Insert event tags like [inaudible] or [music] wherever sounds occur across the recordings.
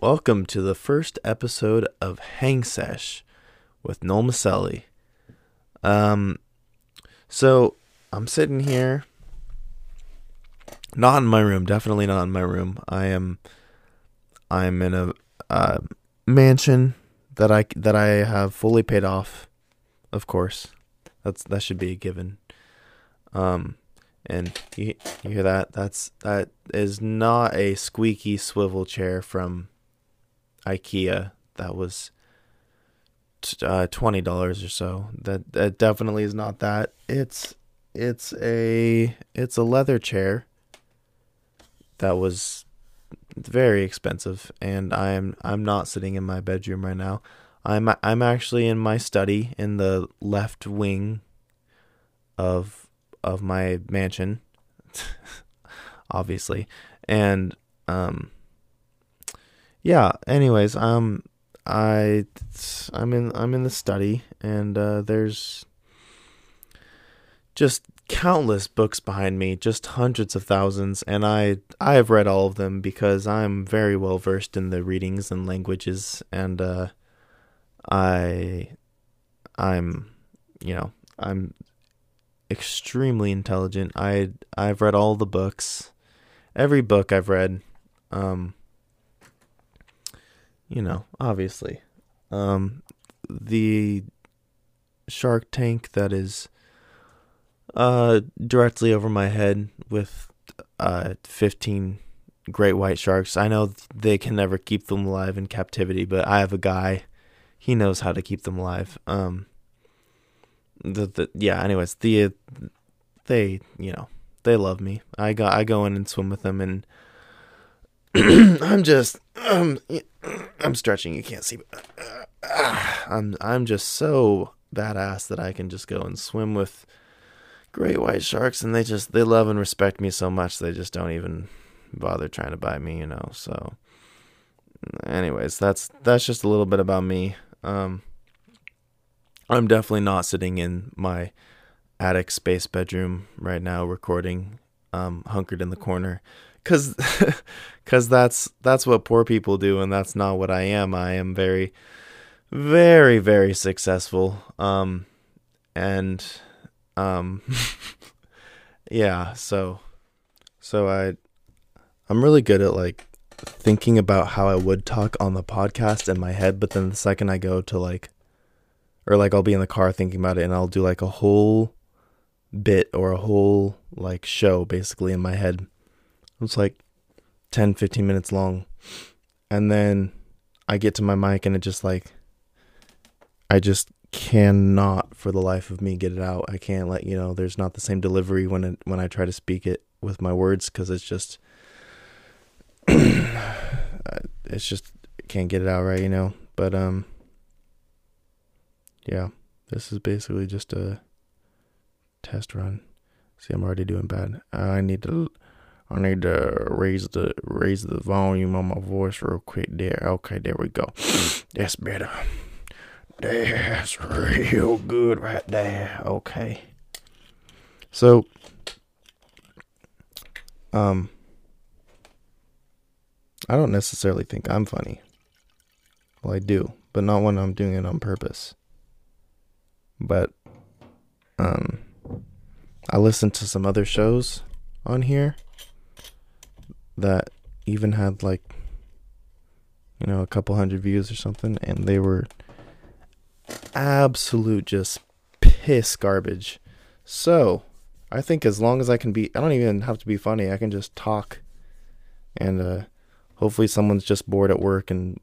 Welcome to the first episode of Hang Sesh with Noel Maselli. Um, so I'm sitting here, not in my room, definitely not in my room. I am, I'm in a uh, mansion that I that I have fully paid off. Of course, that's that should be a given. Um, and you you hear that? That's that is not a squeaky swivel chair from IKEA. That was uh, twenty dollars or so. That that definitely is not that. It's it's a it's a leather chair that was very expensive, and I'm I'm not sitting in my bedroom right now. I'm I'm actually in my study in the left wing of of my mansion, [laughs] obviously, and um yeah. Anyways, um I I'm in I'm in the study and uh, there's just countless books behind me, just hundreds of thousands, and I I have read all of them because I'm very well versed in the readings and languages, and uh, I I'm you know I'm extremely intelligent. I I've read all the books, every book I've read. Um, you know, obviously. Um, the Shark Tank that is uh, directly over my head with uh, 15 great white sharks. I know they can never keep them alive in captivity, but I have a guy. He knows how to keep them alive. Um, the, the yeah. Anyways, the they you know they love me. I go I go in and swim with them, and [clears throat] I'm just um, I'm stretching. You can't see. I'm I'm just so badass that I can just go and swim with great white sharks, and they just they love and respect me so much they just don't even bother trying to bite me. You know. So, anyways, that's that's just a little bit about me. Um, I'm definitely not sitting in my attic space bedroom right now recording, um, hunkered in the corner cuz [laughs] cuz that's that's what poor people do and that's not what I am. I am very very very successful um and um [laughs] yeah, so so I I'm really good at like thinking about how I would talk on the podcast in my head, but then the second I go to like or like I'll be in the car thinking about it and I'll do like a whole bit or a whole like show basically in my head it's like 10, 15 minutes long. And then I get to my mic and it just like, I just cannot for the life of me get it out. I can't let you know. There's not the same delivery when it, when I try to speak it with my words because it's just, [clears throat] it's just can't get it out right, you know. But um, yeah, this is basically just a test run. See, I'm already doing bad. I need to I need to raise the raise the volume on my voice real quick there. Okay, there we go. [sniffs] That's better. That's real good right there. Okay. So um I don't necessarily think I'm funny. Well, I do, but not when I'm doing it on purpose. But um I listen to some other shows on here that even had like you know a couple hundred views or something and they were absolute just piss garbage. So i think as long as i can be i don't even have to be funny i can just talk and uh hopefully someone's just bored at work and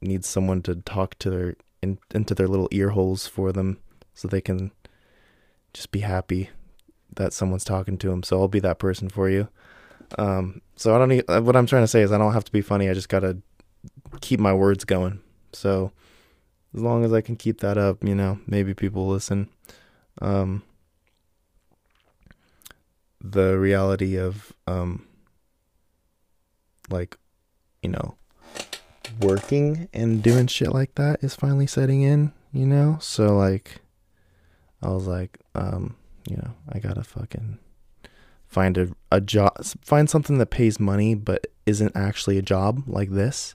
needs someone to talk to their in, into their little ear holes for them so they can just be happy that someone's talking to them so i'll be that person for you um, so I don't need, uh, what I'm trying to say is I don't have to be funny. I just got to keep my words going. So as long as I can keep that up, you know, maybe people listen. Um, the reality of, um, like, you know, working and doing shit like that is finally setting in, you know? So, like, I was like, um, you know, I gotta fucking find a, a job find something that pays money but isn't actually a job like this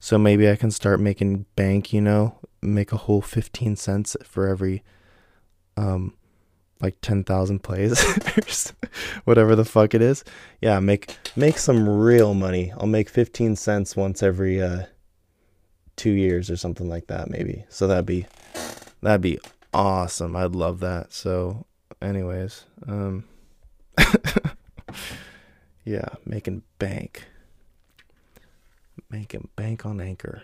So maybe I can start making bank, you know, make a whole 15 cents for every um like 10,000 plays [laughs] whatever the fuck it is. Yeah, make make some real money. I'll make 15 cents once every uh 2 years or something like that maybe. So that'd be that'd be awesome. I'd love that. So anyways, um [laughs] yeah, making bank. Making bank on anchor.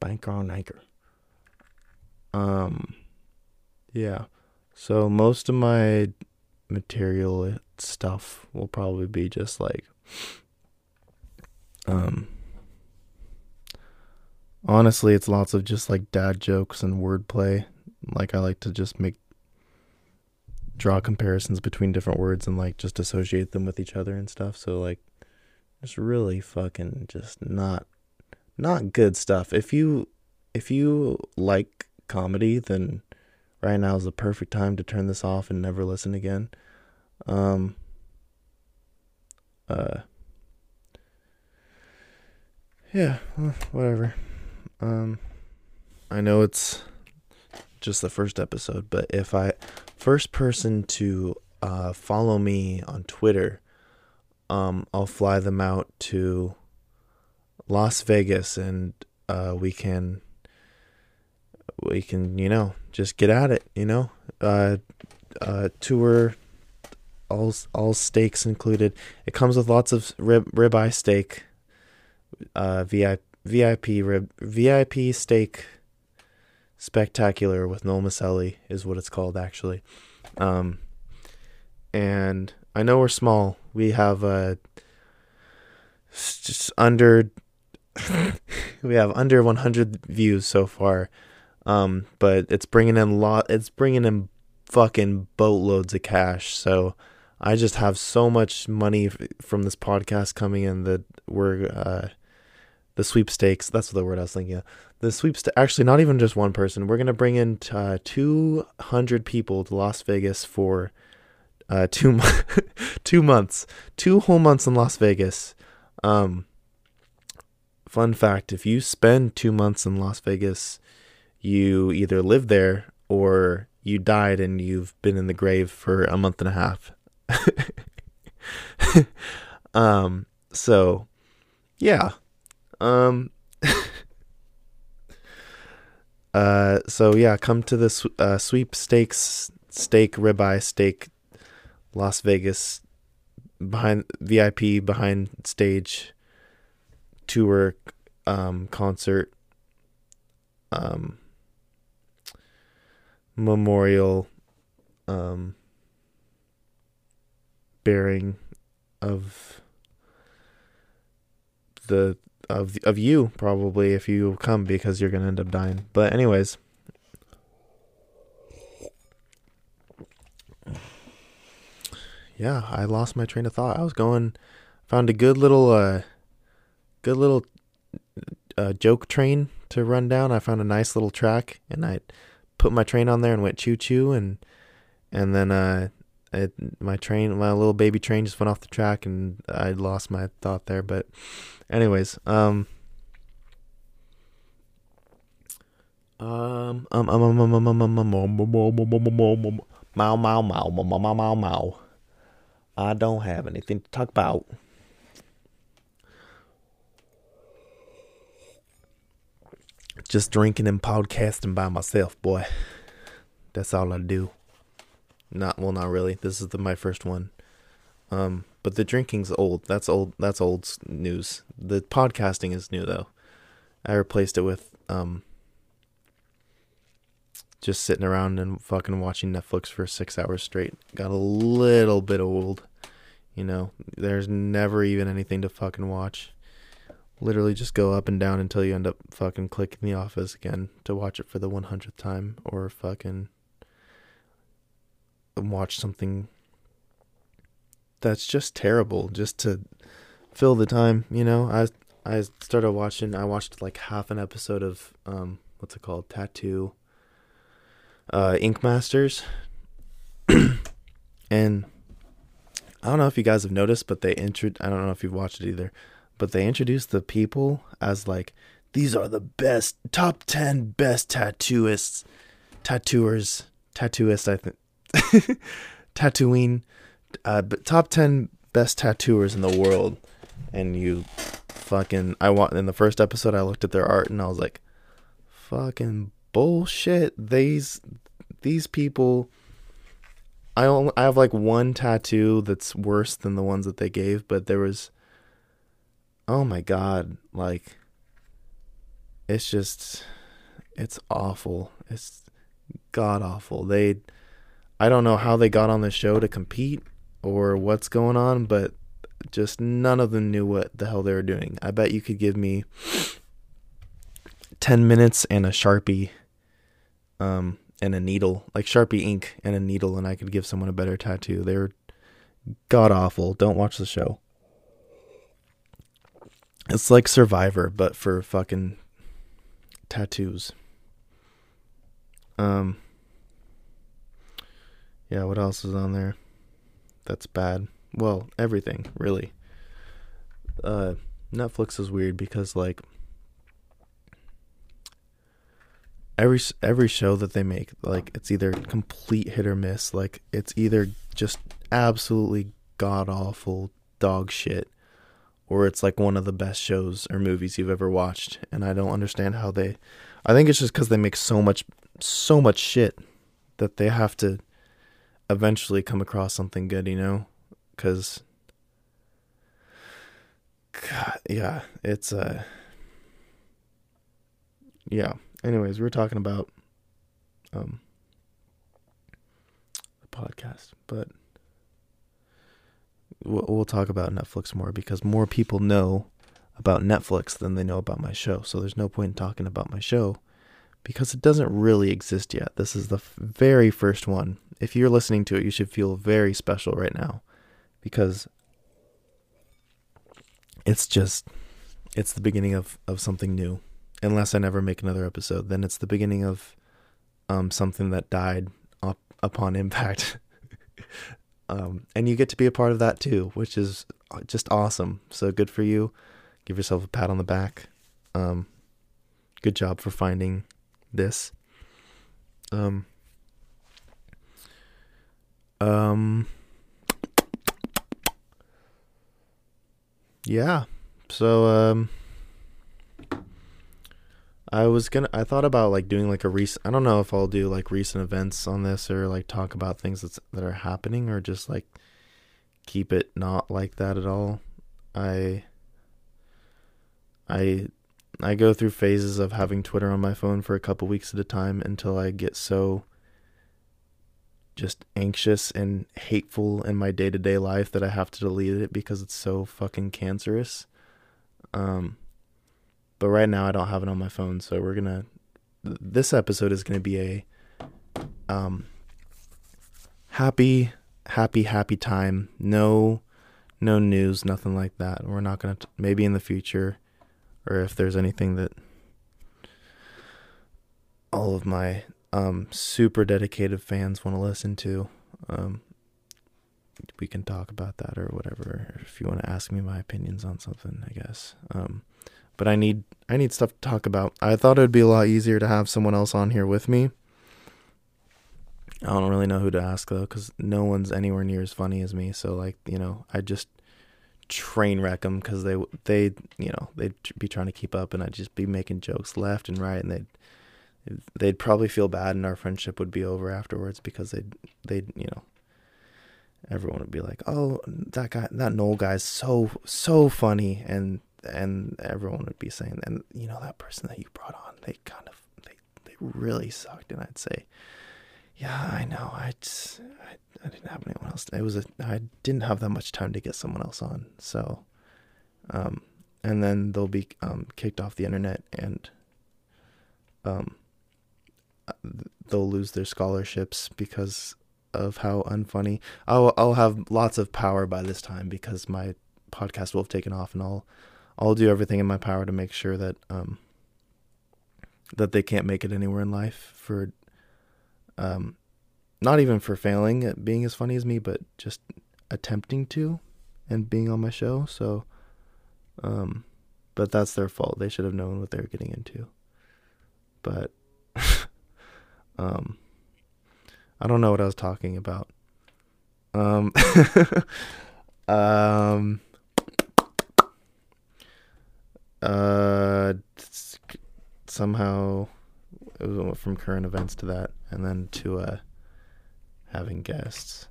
Bank on anchor. Um yeah. So most of my material stuff will probably be just like um honestly it's lots of just like dad jokes and wordplay. Like I like to just make draw comparisons between different words and like just associate them with each other and stuff. So like it's really fucking just not not good stuff. If you if you like comedy, then right now is the perfect time to turn this off and never listen again. Um uh yeah, whatever. Um I know it's just the first episode, but if I first person to uh, follow me on Twitter, um, I'll fly them out to Las Vegas, and uh, we can we can you know just get at it. You know, uh, uh, tour all all steaks included. It comes with lots of rib ribeye steak, uh, VIP VIP rib VIP steak spectacular with Noel Maselli is what it's called actually. Um, and I know we're small. We have just under [laughs] we have under 100 views so far. Um, but it's bringing in lot it's bringing in fucking boatloads of cash. So I just have so much money from this podcast coming in that we're uh, the sweepstakes. That's the word I was thinking. Of. The sweepstakes. Actually, not even just one person. We're gonna bring in uh, two hundred people to Las Vegas for uh, two [laughs] two months, two whole months in Las Vegas. Um, fun fact: if you spend two months in Las Vegas, you either live there or you died and you've been in the grave for a month and a half. [laughs] um, so yeah, um. [laughs] uh. So yeah, come to the uh, sweepstakes steak ribeye steak, Las Vegas, behind VIP behind stage, tour, um, concert, um, memorial, um, bearing of the of of you probably if you come because you're gonna end up dying. But anyways. Yeah, I lost my train of thought. I was going found a good little uh good little uh, joke train to run down. I found a nice little track and I put my train on there and went choo choo and and then uh it, my train my little baby train just went off the track and I lost my thought there but Anyways, um, um, um, um, um, um, um, um, um, um, um, Mow, mow, mow, mow, mow, mow, mow. I don't have anything to talk about. Just drinking and podcasting by myself, boy. That's all I do. Not well, not really. This is the, my first one. Um, but the drinking's old. That's old. That's old news. The podcasting is new though. I replaced it with um just sitting around and fucking watching Netflix for 6 hours straight. Got a little bit old. You know, there's never even anything to fucking watch. Literally just go up and down until you end up fucking clicking The Office again to watch it for the 100th time or fucking watch something that's just terrible just to fill the time, you know. I I started watching I watched like half an episode of um what's it called? Tattoo uh Ink Masters. [clears throat] and I don't know if you guys have noticed, but they entered I don't know if you've watched it either, but they introduced the people as like these are the best top 10 best tattooists tattooers tattooist i think [laughs] tattooing uh but top 10 best tattooers in the world. And you fucking I want in the first episode I looked at their art and I was like fucking bullshit. These these people I only, I have like one tattoo that's worse than the ones that they gave but there was oh my god like it's just it's awful. It's god awful. They I don't know how they got on the show to compete or what's going on but just none of them knew what the hell they were doing. I bet you could give me 10 minutes and a Sharpie um and a needle, like Sharpie ink and a needle and I could give someone a better tattoo. They're god awful. Don't watch the show. It's like Survivor but for fucking tattoos. Um Yeah, what else is on there? That's bad well, everything really. Uh, Netflix is weird because like every every show that they make, like it's either complete hit or miss. Like it's either just absolutely god awful dog shit, or it's like one of the best shows or movies you've ever watched. And I don't understand how they. I think it's just because they make so much so much shit that they have to eventually come across something good, you know because God, yeah, it's uh yeah. Anyways, we're talking about um the podcast, but we'll, we'll talk about Netflix more because more people know about Netflix than they know about my show. So there's no point in talking about my show because it doesn't really exist yet. This is the f- very first one. If you're listening to it, you should feel very special right now because it's just it's the beginning of of something new. Unless i never make another episode then it's the beginning of um something that died up upon [laughs] impact. Um and you get to be a part of that too which is just awesome. So good for you. Give yourself a pat on the back. Um good job for finding this. Um um yeah. So um I was gonna I thought about like doing like a recent I don't know if I'll do like recent events on this or like talk about things that's that are happening or just like keep it not like that at all. I I I go through phases of having Twitter on my phone for a couple weeks at a time until I get so just anxious and hateful in my day to day life that I have to delete it because it's so fucking cancerous. Um, but right now I don't have it on my phone, so we're gonna. This episode is gonna be a um happy, happy, happy time. No, no news, nothing like that. We're not gonna. T- maybe in the future, or if there's anything that all of my um, super dedicated fans want to listen to, um, we can talk about that or whatever. If you want to ask me my opinions on something, I guess. Um, but I need I need stuff to talk about. I thought it would be a lot easier to have someone else on here with me. I don't really know who to ask though, because no one's anywhere near as funny as me. So like you know, I just train wreck them because they they you know they'd be trying to keep up, and I'd just be making jokes left and right, and they'd they'd probably feel bad and our friendship would be over afterwards because they'd they'd you know everyone would be like oh that guy that Noel guy's so so funny and and everyone would be saying and you know that person that you brought on they kind of they they really sucked and I'd say yeah I know I I, I didn't have anyone else it was a I didn't have that much time to get someone else on so um and then they'll be um kicked off the internet and um they'll lose their scholarships because of how unfunny. I'll I'll have lots of power by this time because my podcast will have taken off, and I'll I'll do everything in my power to make sure that um that they can't make it anywhere in life for um not even for failing at being as funny as me, but just attempting to and being on my show. So Um, but that's their fault. They should have known what they were getting into. But um, I don't know what I was talking about. Um, [laughs] um, uh, somehow it from current events to that, and then to uh, having guests.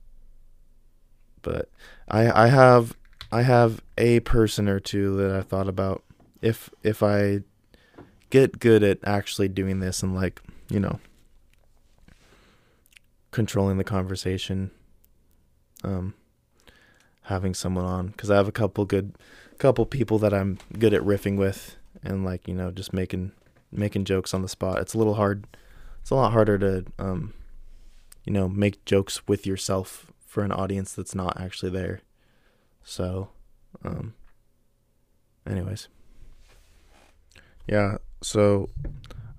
But I I have I have a person or two that I thought about if if I get good at actually doing this and like you know controlling the conversation um having someone on. Because i have a couple good couple people that i'm good at riffing with and like you know just making making jokes on the spot. It's a little hard it's a lot harder to um you know make jokes with yourself for an audience that's not actually there. So um anyways. Yeah so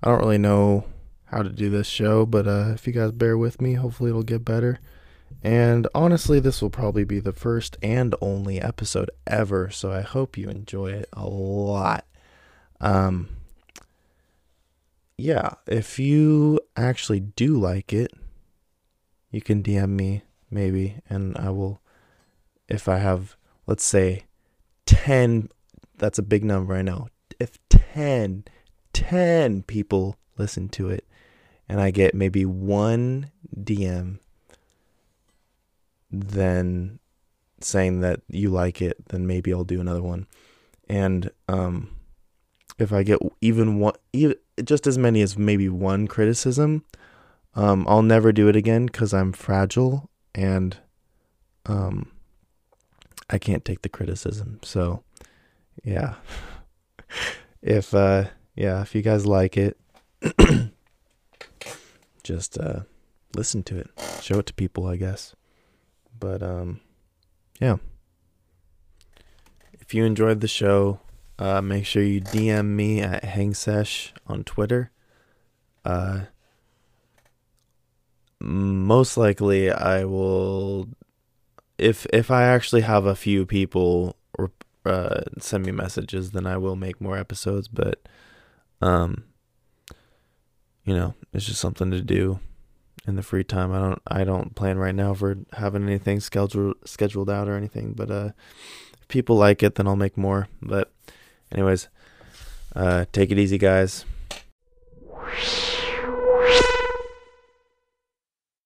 i don't really know how to do this show, but uh, if you guys bear with me, hopefully it'll get better. And honestly, this will probably be the first and only episode ever, so I hope you enjoy it a lot. Um, yeah, if you actually do like it, you can DM me maybe, and I will. If I have, let's say, 10, that's a big number, I know. If 10, 10 people listen to it, and I get maybe one DM, then saying that you like it, then maybe I'll do another one. And um, if I get even one, even, just as many as maybe one criticism, um, I'll never do it again because I'm fragile and um, I can't take the criticism. So, yeah. [laughs] if uh, yeah, if you guys like it. [clears throat] just uh, listen to it, show it to people, I guess. But um, yeah. If you enjoyed the show, uh, make sure you DM me at Hangsesh on Twitter. Uh, most likely, I will. If if I actually have a few people uh, send me messages, then I will make more episodes. But um, you know, it's just something to do in the free time. I don't I don't plan right now for having anything scheduled scheduled out or anything, but uh, if people like it then I'll make more. But anyways, uh, take it easy guys.